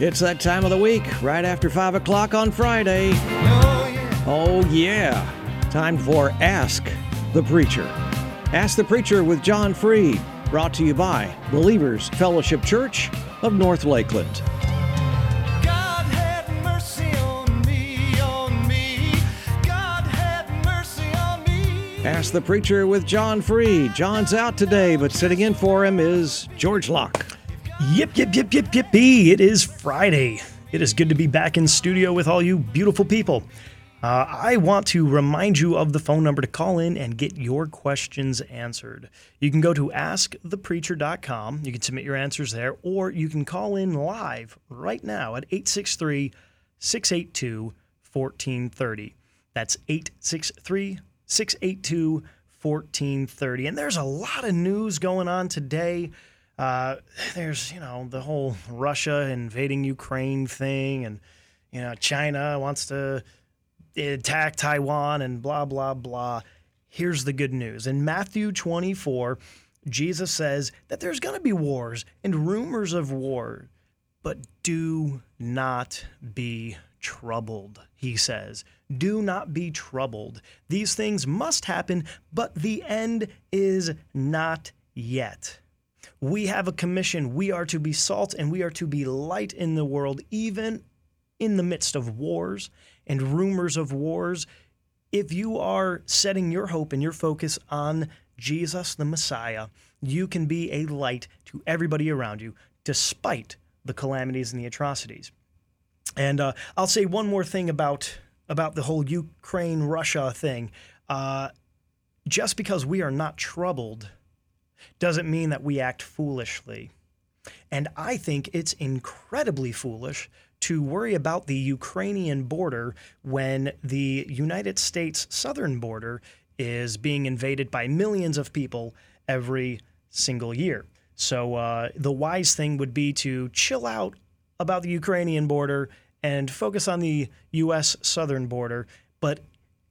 It's that time of the week, right after 5 o'clock on Friday. Oh, yeah. Time for Ask the Preacher. Ask the Preacher with John Freed, brought to you by Believers Fellowship Church of North Lakeland. God have on me, on me. God have mercy on me. Ask the Preacher with John Freed. John's out today, but sitting in for him is George Locke. Yip, yip, yip, yip, yippee. It is Friday. It is good to be back in studio with all you beautiful people. Uh, I want to remind you of the phone number to call in and get your questions answered. You can go to askthepreacher.com. You can submit your answers there, or you can call in live right now at 863 682 1430. That's 863 682 1430. And there's a lot of news going on today. Uh, there's, you know, the whole Russia invading Ukraine thing, and, you know, China wants to attack Taiwan and blah, blah, blah. Here's the good news. In Matthew 24, Jesus says that there's going to be wars and rumors of war, but do not be troubled, he says. Do not be troubled. These things must happen, but the end is not yet. We have a commission. We are to be salt and we are to be light in the world, even in the midst of wars and rumors of wars. If you are setting your hope and your focus on Jesus, the Messiah, you can be a light to everybody around you, despite the calamities and the atrocities. And uh, I'll say one more thing about about the whole Ukraine Russia thing. Uh, just because we are not troubled doesn't mean that we act foolishly. And I think it's incredibly foolish to worry about the Ukrainian border when the United States southern border is being invaded by millions of people every single year. So uh, the wise thing would be to chill out about the Ukrainian border and focus on the U.S. southern border. But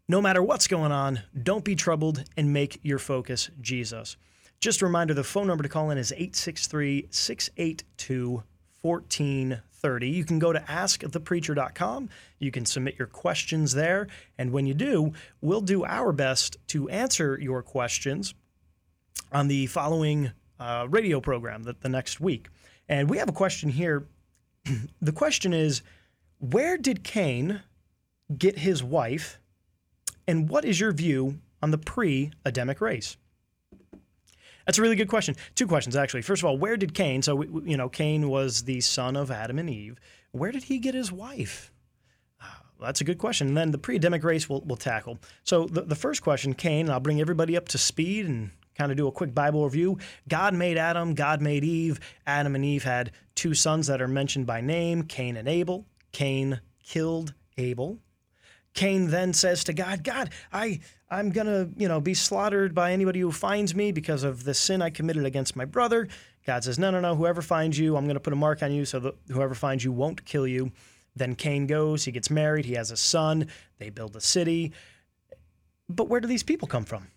no matter what's going on, don't be troubled and make your focus Jesus. Just a reminder the phone number to call in is 863 682 1430. You can go to askthepreacher.com. You can submit your questions there. And when you do, we'll do our best to answer your questions on the following uh, radio program the, the next week. And we have a question here. the question is Where did Cain get his wife? And what is your view on the pre Adamic race? That's a really good question. Two questions, actually. First of all, where did Cain, so, you know, Cain was the son of Adam and Eve. Where did he get his wife? Ah, That's a good question. And then the pre Adamic race we'll, we'll tackle. So the, the first question, Cain, I'll bring everybody up to speed and kind of do a quick Bible review. God made Adam, God made Eve. Adam and Eve had two sons that are mentioned by name Cain and Abel. Cain killed Abel. Cain then says to God, God, I, I'm going to, you know, be slaughtered by anybody who finds me because of the sin I committed against my brother. God says, no, no, no, whoever finds you, I'm going to put a mark on you so that whoever finds you won't kill you. Then Cain goes, he gets married, he has a son, they build a city. But where do these people come from?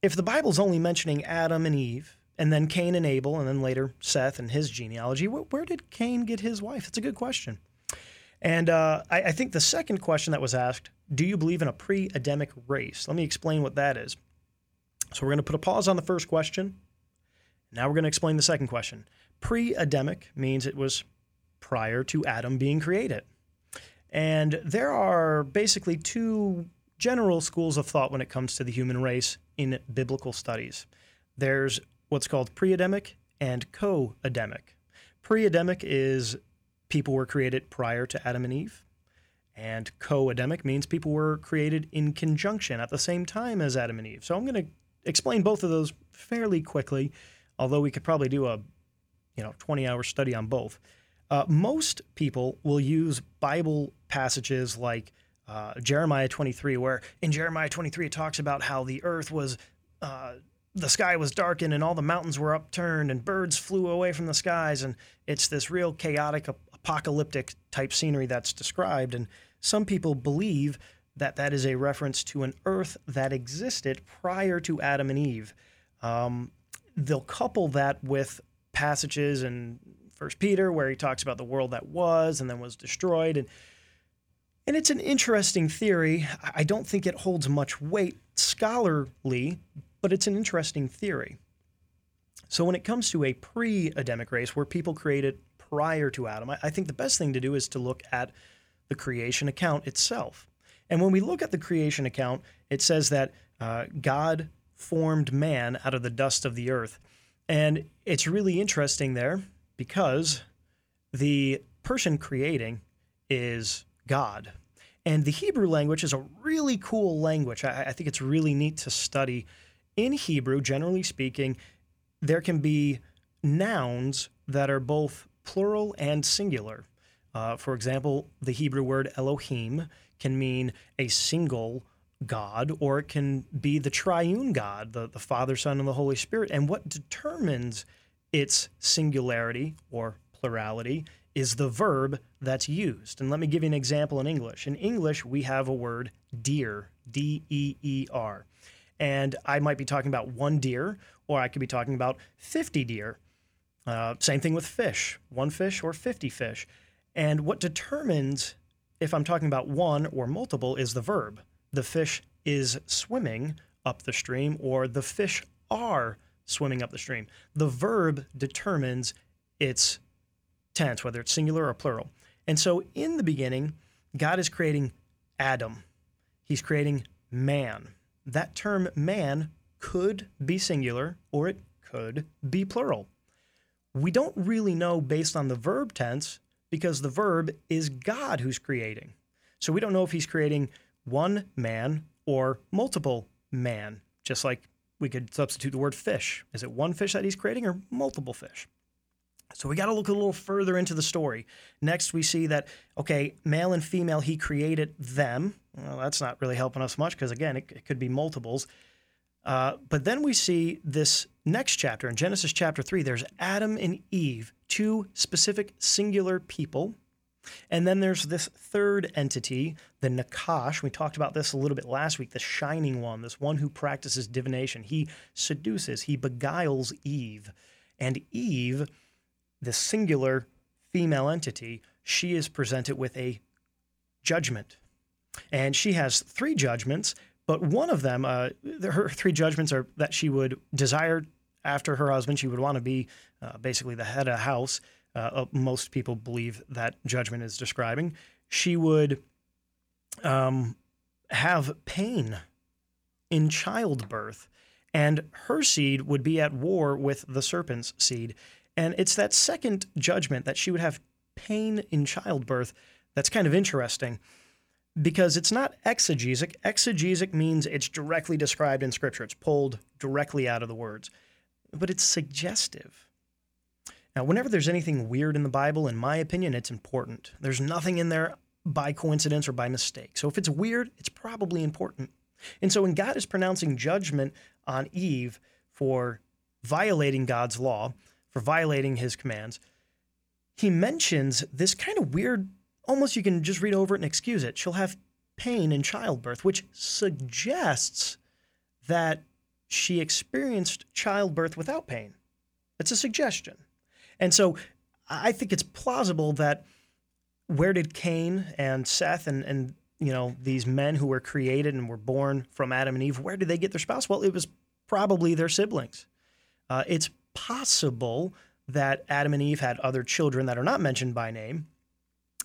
If the Bible's only mentioning Adam and Eve, and then Cain and Abel, and then later Seth and his genealogy, where, where did Cain get his wife? It's a good question. And uh, I, I think the second question that was asked do you believe in a pre Adamic race? Let me explain what that is. So we're going to put a pause on the first question. Now we're going to explain the second question. Pre Adamic means it was prior to Adam being created. And there are basically two general schools of thought when it comes to the human race in biblical studies. There's what's called pre Adamic and co Adamic. Pre Adamic is people were created prior to Adam and Eve. And co Adamic means people were created in conjunction at the same time as Adam and Eve. So I'm going to explain both of those fairly quickly, although we could probably do a you know 20 hour study on both. Uh, most people will use Bible passages like uh, Jeremiah 23, where in Jeremiah 23 it talks about how the earth was, uh, the sky was darkened and all the mountains were upturned and birds flew away from the skies. And it's this real chaotic, apocalyptic type scenery that's described. And some people believe that that is a reference to an earth that existed prior to Adam and Eve. Um, they'll couple that with passages in First Peter, where he talks about the world that was and then was destroyed. And and it's an interesting theory. I don't think it holds much weight scholarly, but it's an interesting theory. So when it comes to a pre-Adamic race where people created prior to Adam, I, I think the best thing to do is to look at the creation account itself. And when we look at the creation account, it says that uh, God formed man out of the dust of the earth. And it's really interesting there because the person creating is God. And the Hebrew language is a really cool language. I, I think it's really neat to study. In Hebrew, generally speaking, there can be nouns that are both plural and singular. Uh, for example, the Hebrew word Elohim can mean a single God, or it can be the triune God, the, the Father, Son, and the Holy Spirit. And what determines its singularity or plurality is the verb that's used. And let me give you an example in English. In English, we have a word deer, D E E R. And I might be talking about one deer, or I could be talking about 50 deer. Uh, same thing with fish, one fish or 50 fish. And what determines if I'm talking about one or multiple is the verb. The fish is swimming up the stream, or the fish are swimming up the stream. The verb determines its tense, whether it's singular or plural. And so in the beginning, God is creating Adam, He's creating man. That term man could be singular or it could be plural. We don't really know based on the verb tense because the verb is God who's creating. So we don't know if he's creating one man or multiple man, just like we could substitute the word fish. Is it one fish that he's creating or multiple fish? So we got to look a little further into the story. Next, we see that, okay, male and female, he created them. Well, that's not really helping us much because, again, it, it could be multiples. Uh, but then we see this next chapter in Genesis chapter 3, there's Adam and Eve, two specific singular people. And then there's this third entity, the Nakash. We talked about this a little bit last week, the shining one, this one who practices divination. He seduces, he beguiles Eve. And Eve, the singular female entity, she is presented with a judgment. And she has three judgments, but one of them, uh, her three judgments are that she would desire after her husband, she would want to be uh, basically the head of house. Uh, most people believe that judgment is describing. She would um, have pain in childbirth, and her seed would be at war with the serpent's seed. And it's that second judgment that she would have pain in childbirth that's kind of interesting because it's not exegesic. Exegesic means it's directly described in Scripture, it's pulled directly out of the words, but it's suggestive. Now, whenever there's anything weird in the Bible, in my opinion, it's important. There's nothing in there by coincidence or by mistake. So if it's weird, it's probably important. And so when God is pronouncing judgment on Eve for violating God's law, for violating his commands, he mentions this kind of weird, almost you can just read over it and excuse it. She'll have pain in childbirth, which suggests that she experienced childbirth without pain. It's a suggestion. And so I think it's plausible that where did Cain and Seth and, and you know these men who were created and were born from Adam and Eve, where did they get their spouse? Well, it was probably their siblings. Uh, it's possible that Adam and Eve had other children that are not mentioned by name,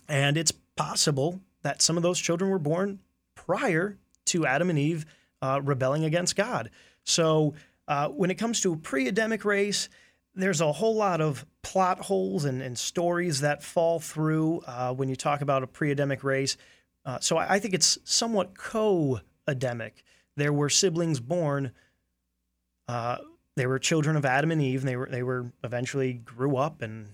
and it's possible that some of those children were born prior to Adam and Eve uh, rebelling against God. So uh, when it comes to a pre-Adamic race, there's a whole lot of plot holes and, and stories that fall through uh, when you talk about a pre-Adamic race. Uh, so I, I think it's somewhat co-Adamic. There were siblings born. Uh, they were children of Adam and Eve. And they were they were eventually grew up, and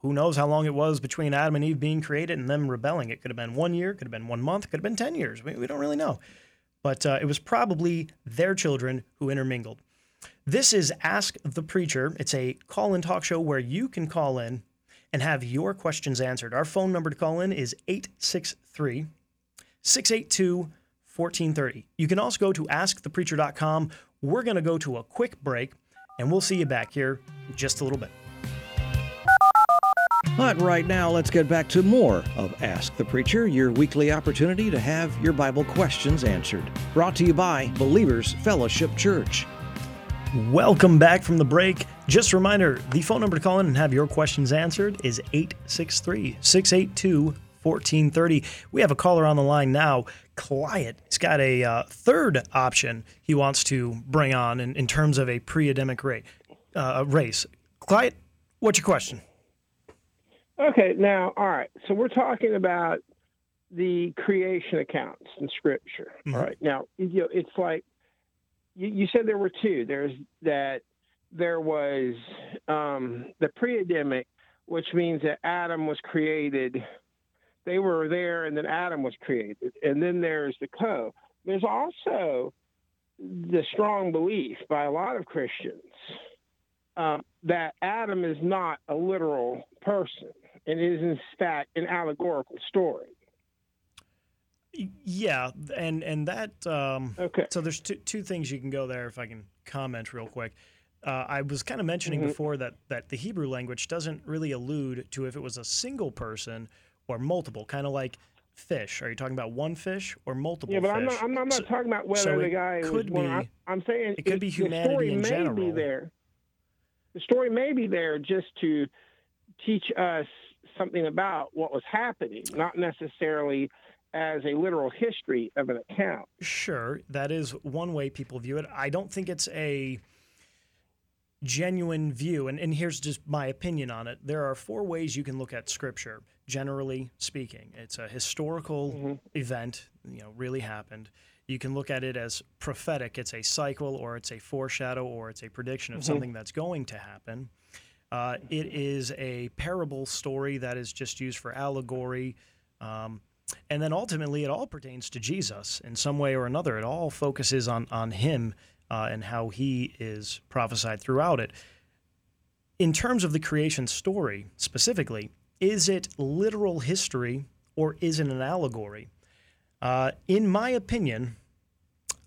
who knows how long it was between Adam and Eve being created and them rebelling. It could have been one year, could have been one month, could have been ten years. We, we don't really know, but uh, it was probably their children who intermingled. This is Ask the Preacher. It's a call in talk show where you can call in and have your questions answered. Our phone number to call in is 863 682 1430. You can also go to askthepreacher.com. We're going to go to a quick break and we'll see you back here in just a little bit. But right now, let's get back to more of Ask the Preacher, your weekly opportunity to have your Bible questions answered. Brought to you by Believers Fellowship Church. Welcome back from the break. Just a reminder the phone number to call in and have your questions answered is 863 682 1430. We have a caller on the line now. Clyde, he's got a uh, third option he wants to bring on in, in terms of a pre Adamic ra- uh, race. Clyde, what's your question? Okay, now, all right. So we're talking about the creation accounts in Scripture. Mhm. All right. Now, you know, it's like you, you said there were two. There's that there was um, the pre-Adamic, which means that Adam was created. They were there, and then Adam was created, and then there's the co. There's also the strong belief by a lot of Christians um, that Adam is not a literal person and is in fact an allegorical story. Yeah, and and that um, Okay. so there's two two things you can go there if I can comment real quick. Uh, I was kind of mentioning Mhm. before that that the Hebrew language doesn't really allude to if it was a single person or multiple, kind of like fish. Are you talking about one fish or multiple Yeah, but I'm not, I'm not, I'm not So- talking about whether so the guy could one. be- I'm, I'm saying it could be the humanity story in may general. Be there. The story may be there just to teach us something about what was happening, not necessarily as a literal history of an account. Sure, that is one way people view it. I don't think it's a genuine view. And, and here's just my opinion on it. There are four ways you can look at scripture, generally speaking. It's a historical mm-hmm. event, you know, really happened. You can look at it as prophetic. It's a cycle or it's a foreshadow or it's a prediction of mm-hmm. something that's going to happen. Uh, it is a parable story that is just used for allegory. Um, and then ultimately, it all pertains to Jesus in some way or another. It all focuses on on Him uh, and how He is prophesied throughout it. In terms of the creation story specifically, is it literal history or is it an allegory? Uh, in my opinion,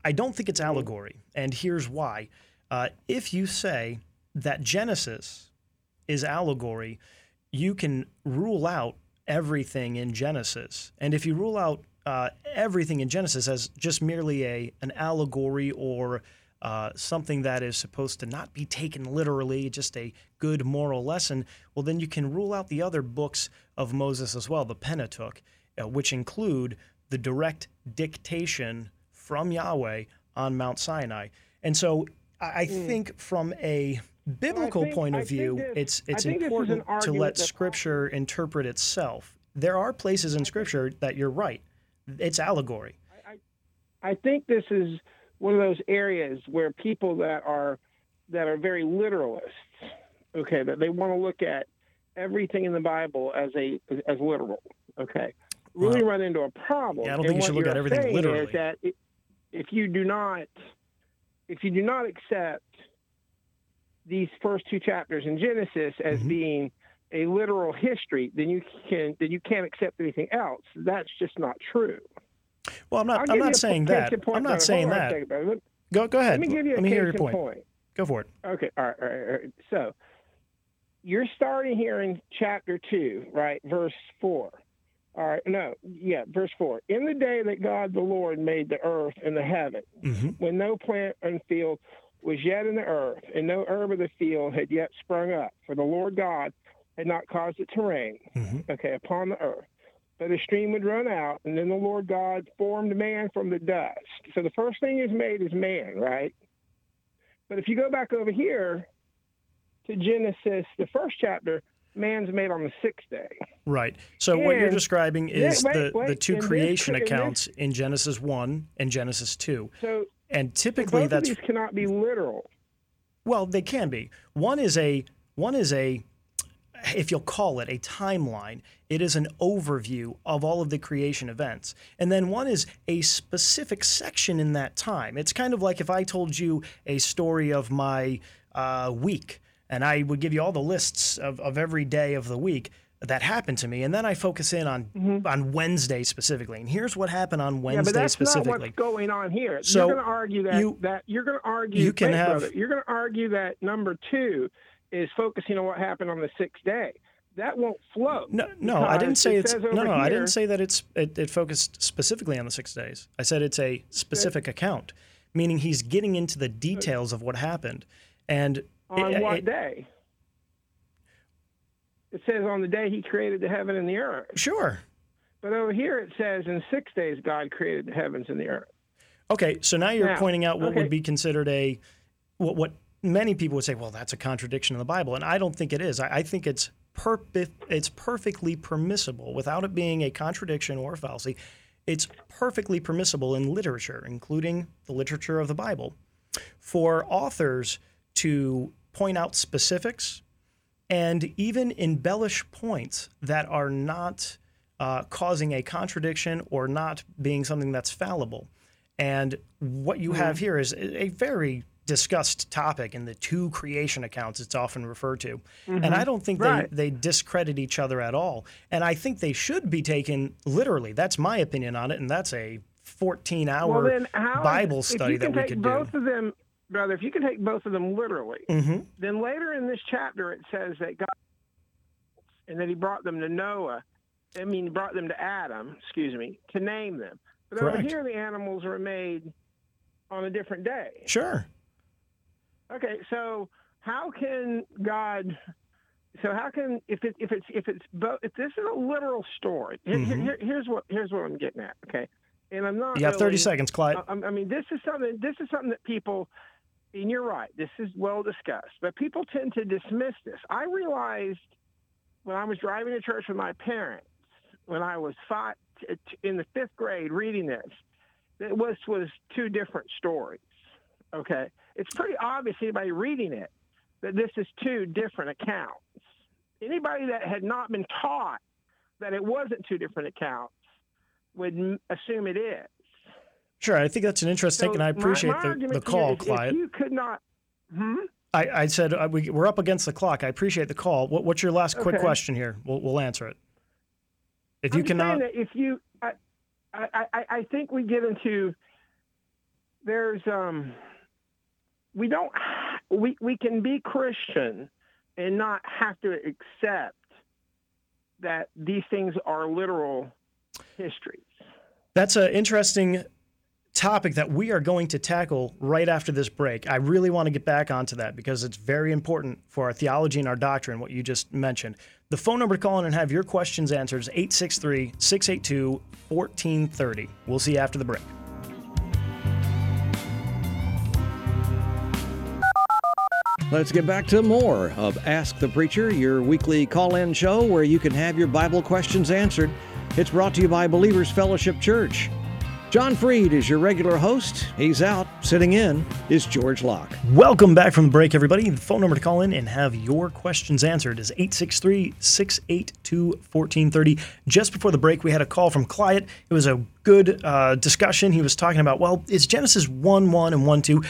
I don't think it's allegory, and here's why. Uh, if you say that Genesis is allegory, you can rule out everything in Genesis. And if you rule out uh, everything in Genesis as just merely a an allegory or uh, something that is supposed to not be taken literally, just a good moral lesson, well, then you can rule out the other books of Moses as well, the Pentateuch, uh, which include the direct dictation from Yahweh on Mount Sinai. And so I, I think from a biblical think- point of view, it's it's think this is an important to let Scripture interpret itself. There are places in Scripture that you're right. It's allegory. I think this is one of those areas where people that are that are very literalists, okay, that they want to look at everything in the Bible as a as literal, okay, really run into a problem. Yeah, I don't think you should look at everything literally. Is that i- if you do not if you do not accept these first two chapters in Genesis as Mhm. being a literal history, then you can then you can't accept anything else. That's just not true. Well, I'm not. I'm not saying that. I'm not saying Hold on a that. second, Go go ahead. Let me give you a Let me hear your point. point. Go for it. Okay, all right, all right, all right. So you're starting here in chapter two, right? Verse four. All right, no, yeah, verse four. In the day that God the Lord made the earth and the heaven, hmm when no plant and field was yet in the earth, and no herb of the field had yet sprung up, for the Lord God had not caused it to rain, hmm okay, upon the earth. But a stream would run out, and then the Lord God formed man from the dust. So the first thing is made is man, right? But if you go back over here to Genesis, the first chapter, man's made on the sixth day. Right. So what you're And- describing Yeah, is wait, the, the two In this- creation in this- accounts in Genesis one and Genesis two, So and typically both that's of these cannot be literal. Well, they can be. One is a one is a if you'll call it a timeline, it is an overview of all of the creation events. And then one is a specific section in that time. It's kind of like if I told you a story of my uh, week and I would give you all the lists of, of every day of the week that happened to me, and then I focus in on on Wednesday specifically. And here's what happened on Mm-hmm. Yeah, Wednesday but that's specifically. not what's going on here. So you're going to argue that you- that you're going to argue. you can wait, have- brother, you're going to argue that number two is focusing on what happened on the sixth day. that won't flow. No, no, I didn't say it it's no, no. I didn't say that it's it, it focused specifically on the six days. I said it's a specific account, meaning he's getting into the details of what happened, and on it- what it- day? It says on the day he created the heaven and the earth. sure. But over here it says in six days God created the heavens and the earth. Okay, so now you're Now, pointing out what okay. would be considered a what what many people would say. Well, that's a contradiction in the Bible, and I don't think it is. I, I think it's perp- it's perfectly permissible without it being a contradiction or a fallacy. It's perfectly permissible in literature, including the literature of the Bible, for authors to point out specifics and even embellish points that are not uh, causing a contradiction or not being something that's fallible. And what you have here is a very discussed topic in the two creation accounts it's often referred to. And I don't think Right. they, they discredit each other at all. And I think they should be taken literally. That's my opinion on it. And that's a 14 hour Well, then how is- Bible study that we could both do. of them, brother. If you can take both of them literally, hmm then later in this chapter it says that God and that He brought them to Noah. I mean, brought them to Adam. Excuse me, to name them. But over here, the animals were made on a different day. Sure. Okay, so how can God? So how can if it if it's if it's both if this is a literal story? Here, here- here- here's what here's what I'm getting at. Okay, and I'm not. You have 30 seconds, Clyde. I, I mean, this is something. This is something that people, and you're right. This is well discussed, but people tend to dismiss this. I realized when I was driving to church with my parents, when I was five, in the fifth grade, reading this, that it was was two different stories. Okay, it's pretty obvious anybody reading it that this is two different accounts. Anybody that had not been taught that it wasn't two different accounts would assume it is. Sure. I think that's an interesting, So and I appreciate my the, the call, Clyde. you could not. Hmm? I, I said uh, we, we're up against the clock. I appreciate the call. What, what's your last quick Okay. question here? We'll, we'll answer it. If I'm you cannot, if you, I, I, I, I think we get into there's um, we don't we we can be Christian and not have to accept that these things are literal histories. that's an interesting topic that we are going to tackle right after this break. I really want to get back onto that because it's very important for our theology and our doctrine, what you just mentioned. The phone number to call in and have your questions answered is 863 682 1430. We'll see you after the break. Let's get back to more of Ask the Preacher, your weekly call in show where you can have your Bible questions answered. It's brought to you by Believers Fellowship Church. John Freed is your regular host. He's out. Sitting in is George Locke. Welcome back from the break, everybody. The phone number to call in and have your questions answered is 863 682 1430. Just before the break, we had a call from Clyde. It was a good uh, discussion. He was talking about, well, is Genesis 1 1 and 1 2?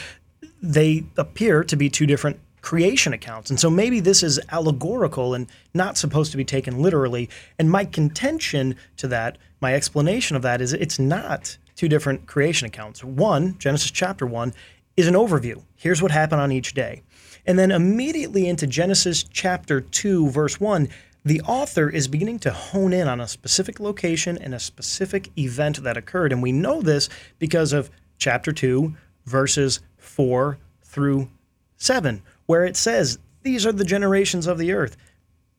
They appear to be two different creation accounts. And so maybe this is allegorical and not supposed to be taken literally. And my contention to that, my explanation of that is it's not two different creation accounts. One, Genesis chapter 1, is an overview. Here's what happened on each day. And then immediately into Genesis chapter 2, verse 1, the author is beginning to hone in on a specific location and a specific event that occurred. And we know this because of chapter 2, verses 4 through 7, where it says, These are the generations of the earth.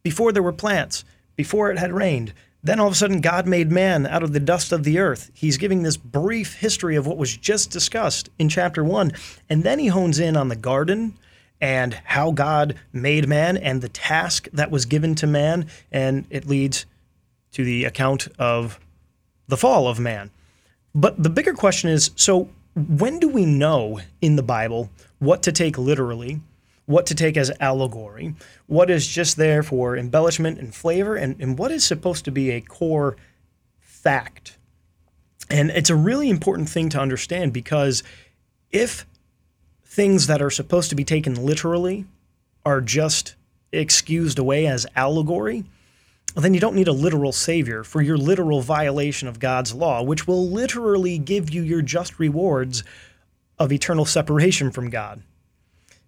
Before there were plants, before it had rained, then all of a sudden God made man out of the dust of the earth. He's giving this brief history of what was just discussed in chapter 1. And then he hones in on the garden and how God made man and the task that was given to man. And it leads to the account of the fall of man. But the bigger question is so when do we know in the Bible what to take literally, what to take as allegory, what is just there for embellishment and flavor, and, and what is supposed to be a core fact? And it's a really important thing to understand because if things that are supposed to be taken literally are just excused away as allegory, well, then you don't need a literal savior for your literal violation of God's law, which will literally give you your just rewards of eternal separation from God.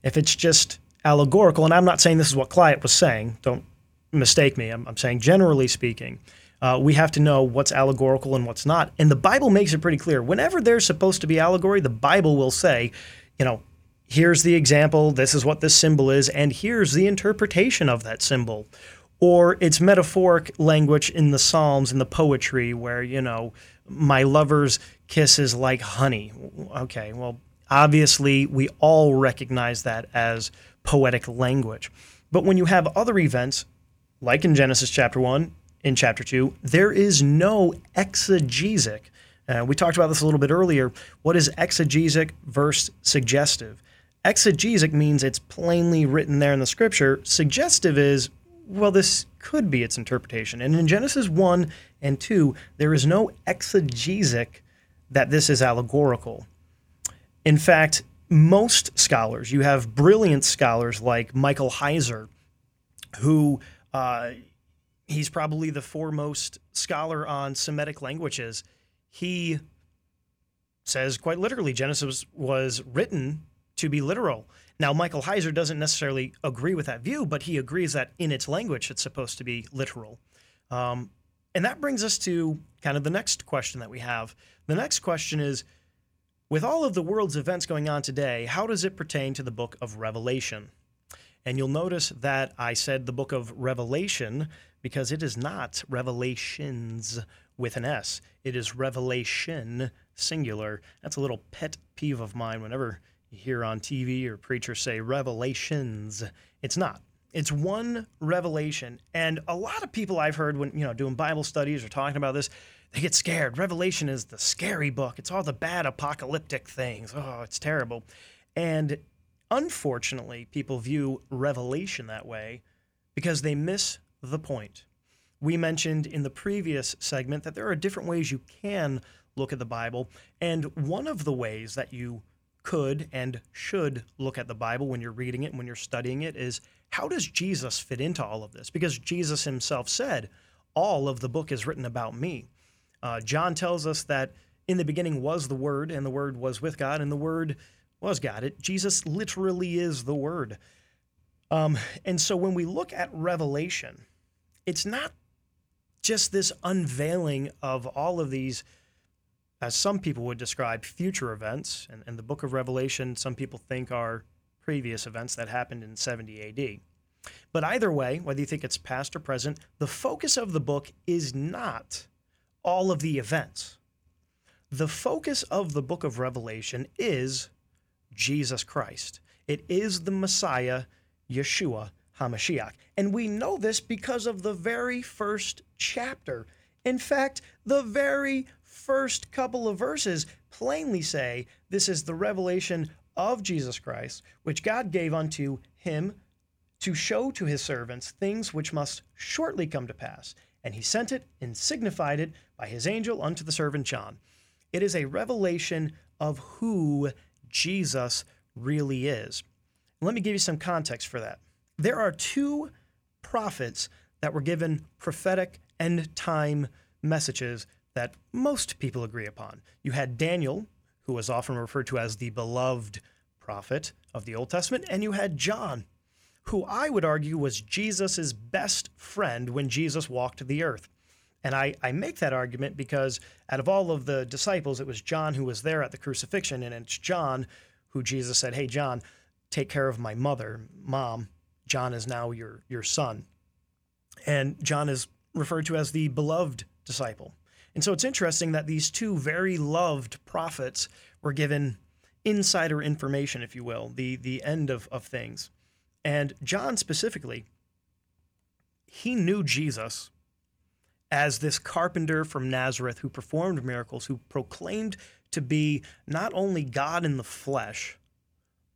If it's just allegorical, and I'm not saying this is what Clyde was saying, don't mistake me. I'm, I'm saying generally speaking, uh, we have to know what's allegorical and what's not. And the Bible makes it pretty clear. Whenever there's supposed to be allegory, the Bible will say, you know, here's the example, this is what this symbol is, and here's the interpretation of that symbol. Or it's metaphoric language in the Psalms and the poetry where, you know, my lover's kiss is like honey. Okay, well, obviously we all recognize that as poetic language. But when you have other events, like in Genesis chapter 1, in chapter 2, there is no exegesic. Uh, we talked about this a little bit earlier. What is exegesic versus suggestive? Exegesic means it's plainly written there in the scripture. Suggestive is, well, this could be its interpretation. And in Genesis 1 and 2, there is no exegesic that this is allegorical. In fact, most scholars, you have brilliant scholars like Michael Heiser, who uh, he's probably the foremost scholar on Semitic languages. He says quite literally Genesis was written to be literal. Now, Michael Heiser doesn't necessarily agree with that view, but he agrees that in its language it's supposed to be literal. Um, and that brings us to kind of the next question that we have. The next question is with all of the world's events going on today, how does it pertain to the book of Revelation? And you'll notice that I said the book of Revelation because it is not Revelations with an S. It is Revelation singular. That's a little pet peeve of mine whenever you hear on TV or preachers say Revelations. It's not. It's one revelation. And a lot of people I've heard when, you know, doing Bible studies or talking about this, they get scared. Revelation is the scary book. It's all the bad apocalyptic things. Oh, it's terrible. And unfortunately, people view Revelation that way because they miss the point. We mentioned in the previous segment that there are different ways you can look at the Bible. And one of the ways that you could and should look at the Bible when you're reading it, and when you're studying it, is how does Jesus fit into all of this? Because Jesus himself said, all of the book is written about me. Uh, John tells us that in the beginning was the Word, and the Word was with God, and the Word was God. It, Jesus literally is the Word. Um, and so when we look at Revelation, it's not just this unveiling of all of these, as some people would describe, future events. And, and the book of Revelation, some people think are previous events that happened in 70 AD. But either way, whether you think it's past or present, the focus of the book is not all of the events. The focus of the book of Revelation is Jesus Christ. It is the Messiah, Yeshua HaMashiach. And we know this because of the very first chapter. In fact, the very first couple of verses plainly say this is the revelation of Jesus Christ, which God gave unto him to show to his servants things which must shortly come to pass. And he sent it and signified it by his angel unto the servant John. It is a revelation of who Jesus really is. Let me give you some context for that. There are two prophets that were given prophetic end time messages that most people agree upon. You had Daniel, who was often referred to as the beloved prophet of the Old Testament, and you had John, who I would argue was Jesus' best friend when Jesus walked the earth. And I, I make that argument because out of all of the disciples, it was John who was there at the crucifixion, and it's John who Jesus said, Hey, John, take care of my mother, mom. John is now your, your son. And John is referred to as the beloved disciple. And so it's interesting that these two very loved prophets were given insider information, if you will, the, the end of, of things. And John specifically, he knew Jesus as this carpenter from Nazareth who performed miracles, who proclaimed to be not only God in the flesh,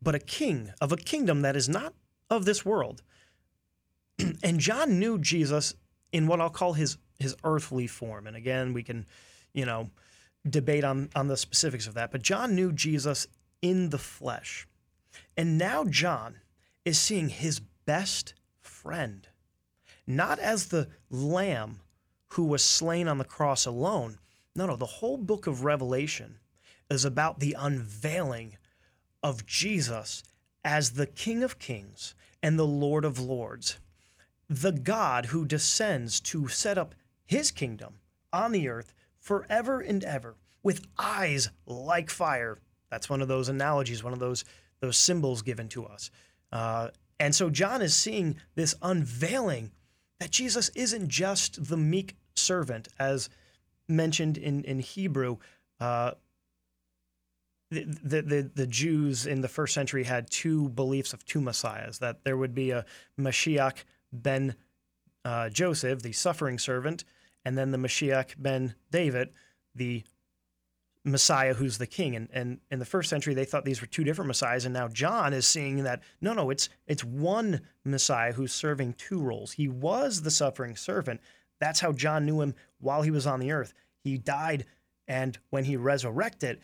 but a king of a kingdom that is not of this world. and John knew Jesus in what I'll call his his earthly form. And again, we can, you know, debate on on the specifics of that. But John knew Jesus in the flesh. And now John is seeing his best friend, not as the lamb who was slain on the cross alone. No, no, the whole book of Revelation is about the unveiling of Jesus as the King of Kings and the Lord of Lords. the God who descends to set up his kingdom on the earth forever and ever with eyes like fire. That's one of those analogies, one of those those symbols given to us. Uh, and so John is seeing this unveiling that Jesus isn't just the meek servant, as mentioned in in Hebrew. Uh, the, the, the, Jews in the first century had two beliefs of two messiahs that there would be a Mashiach ben uh, Joseph, the suffering servant, and then the Mashiach ben David, the Messiah who's the king. And, and in the first century, they thought these were two different messiahs. And now John is seeing that no, no, it's it's one Messiah who's serving two roles. He was the suffering servant. That's how John knew him while he was on the earth. He died, and when he resurrected,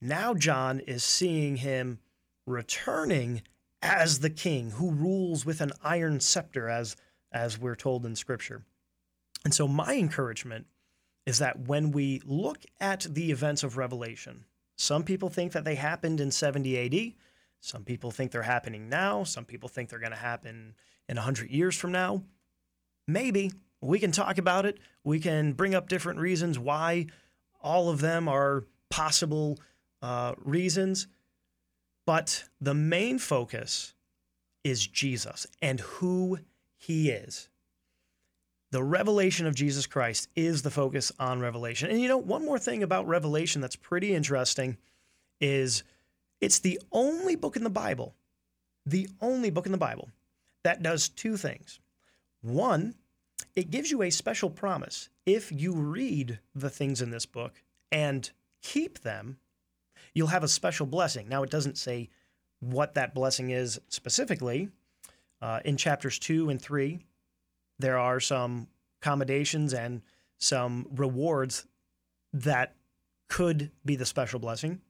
now John is seeing him returning as the king who rules with an iron scepter, as as we're told in Scripture. And so, my encouragement is that when we look at the events of Revelation, some people think that they happened in 70 AD. Some people think they're happening now. Some people think they're going to happen in 100 years from now. Maybe we can talk about it. We can bring up different reasons why all of them are possible uh, reasons. But the main focus is Jesus and who he is. The revelation of Jesus Christ is the focus on Revelation. And you know, one more thing about Revelation that's pretty interesting is it's the only book in the Bible, the only book in the Bible that does two things. One, it gives you a special promise. If you read the things in this book and keep them, you'll have a special blessing. Now, it doesn't say what that blessing is specifically. Uh, in chapters two and three, there are some accommodations and some rewards that could be the special blessing.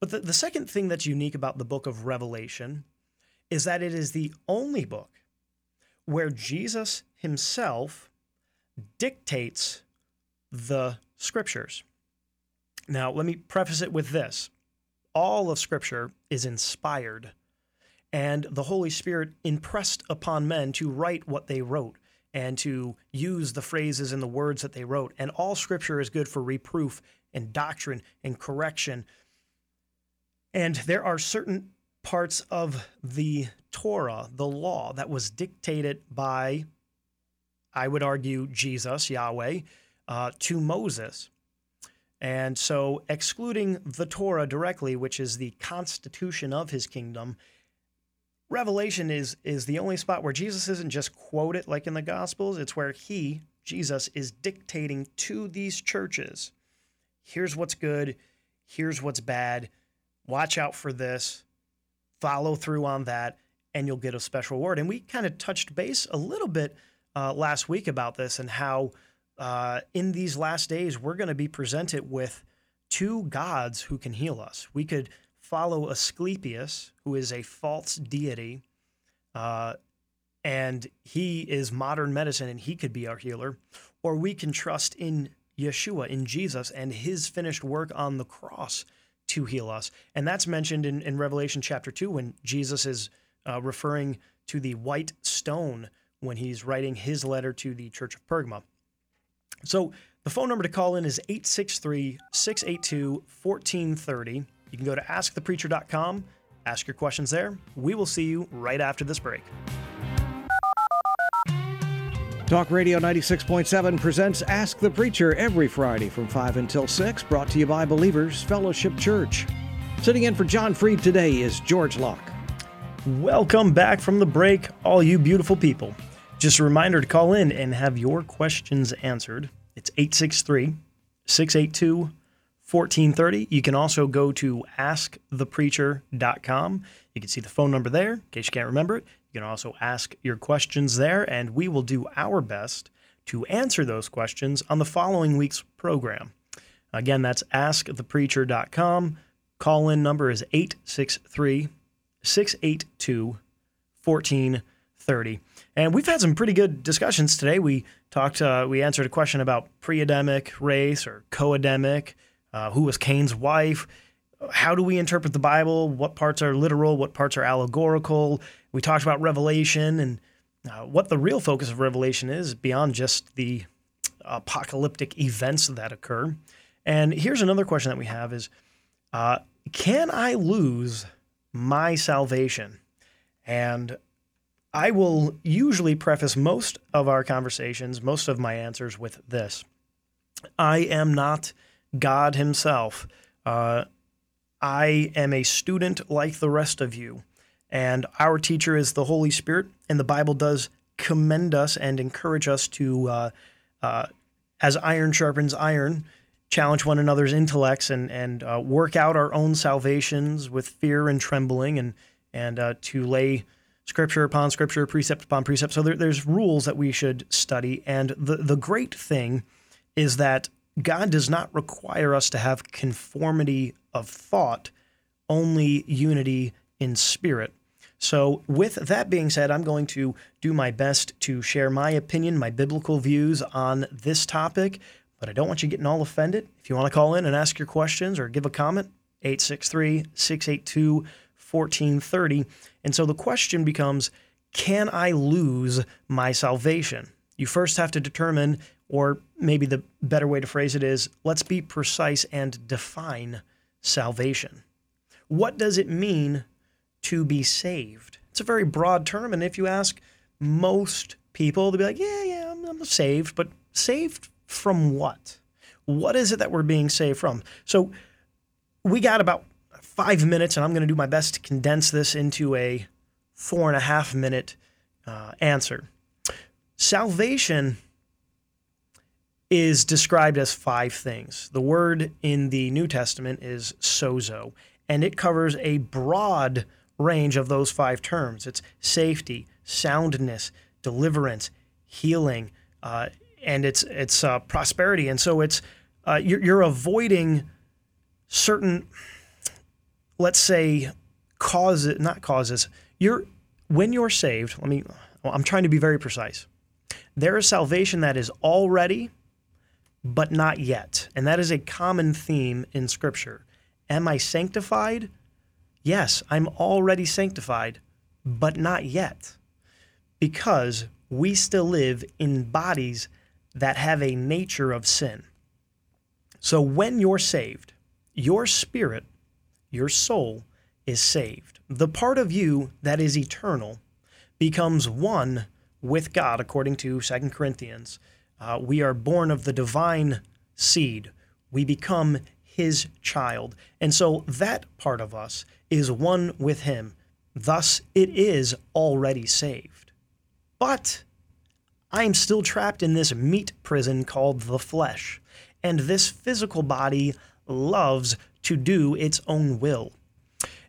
But the, the second thing that's unique about the book of Revelation is that it is the only book where Jesus himself dictates the scriptures. Now, let me preface it with this all of scripture is inspired, and the Holy Spirit impressed upon men to write what they wrote and to use the phrases and the words that they wrote. And all scripture is good for reproof and doctrine and correction. And there are certain parts of the Torah, the law, that was dictated by, I would argue, Jesus, Yahweh, uh, to Moses. And so, excluding the Torah directly, which is the constitution of his kingdom, Revelation is is the only spot where Jesus isn't just quoted like in the Gospels. It's where he, Jesus, is dictating to these churches. Here's what's good. Here's what's bad. Watch out for this. Follow through on that, and you'll get a special word. And we kind of touched base a little bit uh, last week about this and how uh, in these last days we're going to be presented with two gods who can heal us. We could follow Asclepius, who is a false deity, uh, and he is modern medicine and he could be our healer, or we can trust in Yeshua, in Jesus, and his finished work on the cross to heal us. And that's mentioned in, in Revelation chapter 2 when Jesus is uh, referring to the white stone when he's writing his letter to the church of Pergamum. So the phone number to call in is 863 682 1430. You can go to askthepreacher.com, ask your questions there. We will see you right after this break. Talk Radio 96.7 presents Ask the Preacher every Friday from 5 until 6, brought to you by Believers Fellowship Church. Sitting in for John Freed today is George Locke. Welcome back from the break, all you beautiful people. Just a reminder to call in and have your questions answered. It's 863 682 1430. You can also go to askthepreacher.com. You can see the phone number there in case you can't remember it. You can also ask your questions there, and we will do our best to answer those questions on the following week's program. Again, that's askthepreacher.com. Call in number is 863 682 1430. And we've had some pretty good discussions today. We talked, uh, we answered a question about pre Adamic race or co Adamic, uh, who was Cain's wife, how do we interpret the Bible, what parts are literal, what parts are allegorical. We talked about Revelation and uh, what the real focus of Revelation is beyond just the apocalyptic events that occur. And here's another question that we have is uh, can I lose my salvation? And I will usually preface most of our conversations, most of my answers with this I am not God Himself. Uh, I am a student like the rest of you. And our teacher is the Holy Spirit. And the Bible does commend us and encourage us to, uh, uh, as iron sharpens iron, challenge one another's intellects and, and uh, work out our own salvations with fear and trembling and, and uh, to lay scripture upon scripture, precept upon precept. So there, there's rules that we should study. And the, the great thing is that God does not require us to have conformity of thought, only unity in spirit. So, with that being said, I'm going to do my best to share my opinion, my biblical views on this topic, but I don't want you getting all offended. If you want to call in and ask your questions or give a comment, 863 682 1430. And so the question becomes can I lose my salvation? You first have to determine, or maybe the better way to phrase it is let's be precise and define salvation. What does it mean to be saved? It's a very broad term. And if you ask most people, they'll be like, yeah, yeah, I'm, I'm saved. But saved from what? What is it that we're being saved from? So we got about five minutes, and I'm going to do my best to condense this into a four and a half minute uh, answer. Salvation is described as five things. The word in the New Testament is sozo, and it covers a broad range of those five terms. It's safety, soundness, deliverance, healing, uh, and it's it's uh, prosperity. And so it's uh, you're, you're avoiding certain, let's say, causes, not causes. You're when you're saved. Let me. I'm trying to be very precise. There is salvation that is already, but not yet, and that is a common theme in Scripture. Am I sanctified? Yes, I'm already sanctified, but not yet, because we still live in bodies that have a nature of sin. So when you're saved, your spirit, your soul is saved. The part of you that is eternal becomes one with God, according to 2 Corinthians. Uh, we are born of the divine seed. We become his child. And so that part of us is one with him. Thus, it is already saved. But I am still trapped in this meat prison called the flesh, and this physical body loves to do its own will.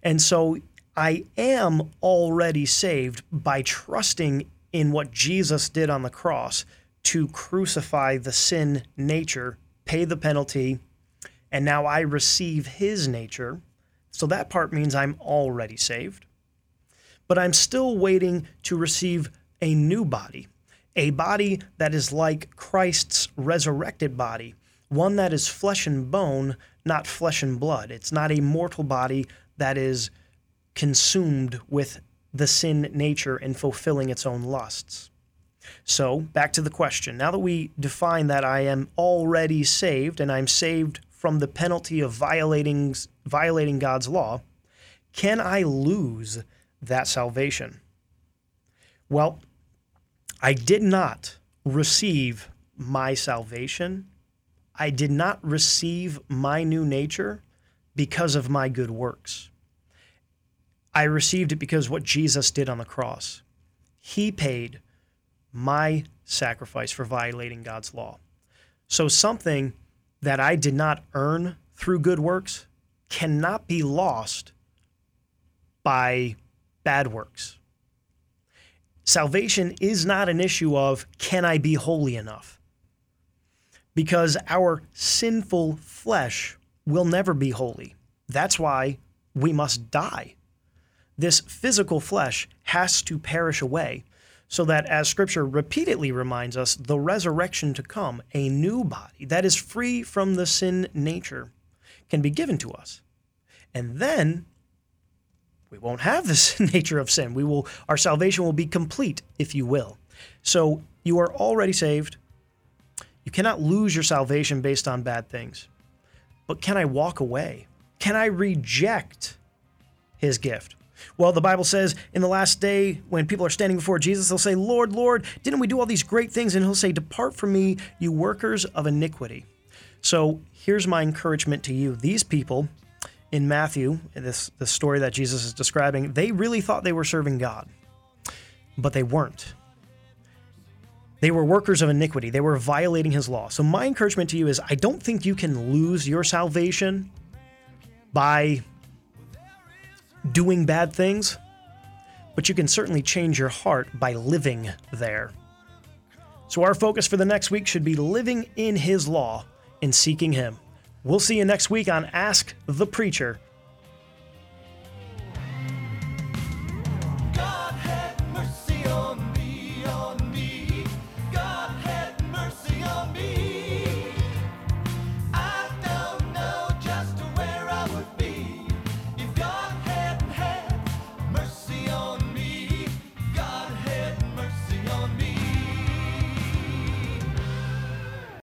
And so I am already saved by trusting in what Jesus did on the cross to crucify the sin nature, pay the penalty, and now I receive his nature. So that part means I'm already saved. But I'm still waiting to receive a new body, a body that is like Christ's resurrected body, one that is flesh and bone, not flesh and blood. It's not a mortal body that is consumed with the sin nature and fulfilling its own lusts. So, back to the question. Now that we define that I am already saved and I'm saved from the penalty of violating violating God's law, can I lose that salvation? Well, I did not receive my salvation. I did not receive my new nature because of my good works. I received it because what Jesus did on the cross. He paid my sacrifice for violating God's law. So something that I did not earn through good works cannot be lost by bad works. Salvation is not an issue of can I be holy enough? Because our sinful flesh will never be holy. That's why we must die. This physical flesh has to perish away so that, as Scripture repeatedly reminds us, the resurrection to come, a new body that is free from the sin nature, can be given to us. And then we won't have this nature of sin. We will our salvation will be complete, if you will. So you are already saved. You cannot lose your salvation based on bad things. But can I walk away? Can I reject his gift? Well, the Bible says in the last day, when people are standing before Jesus, they'll say, Lord, Lord, didn't we do all these great things? And he'll say, Depart from me, you workers of iniquity. So here's my encouragement to you. These people in Matthew, this the story that Jesus is describing, they really thought they were serving God, but they weren't. They were workers of iniquity. They were violating his law. So my encouragement to you is I don't think you can lose your salvation by doing bad things, but you can certainly change your heart by living there. So our focus for the next week should be living in his law and seeking him. We'll see you next week on Ask the Preacher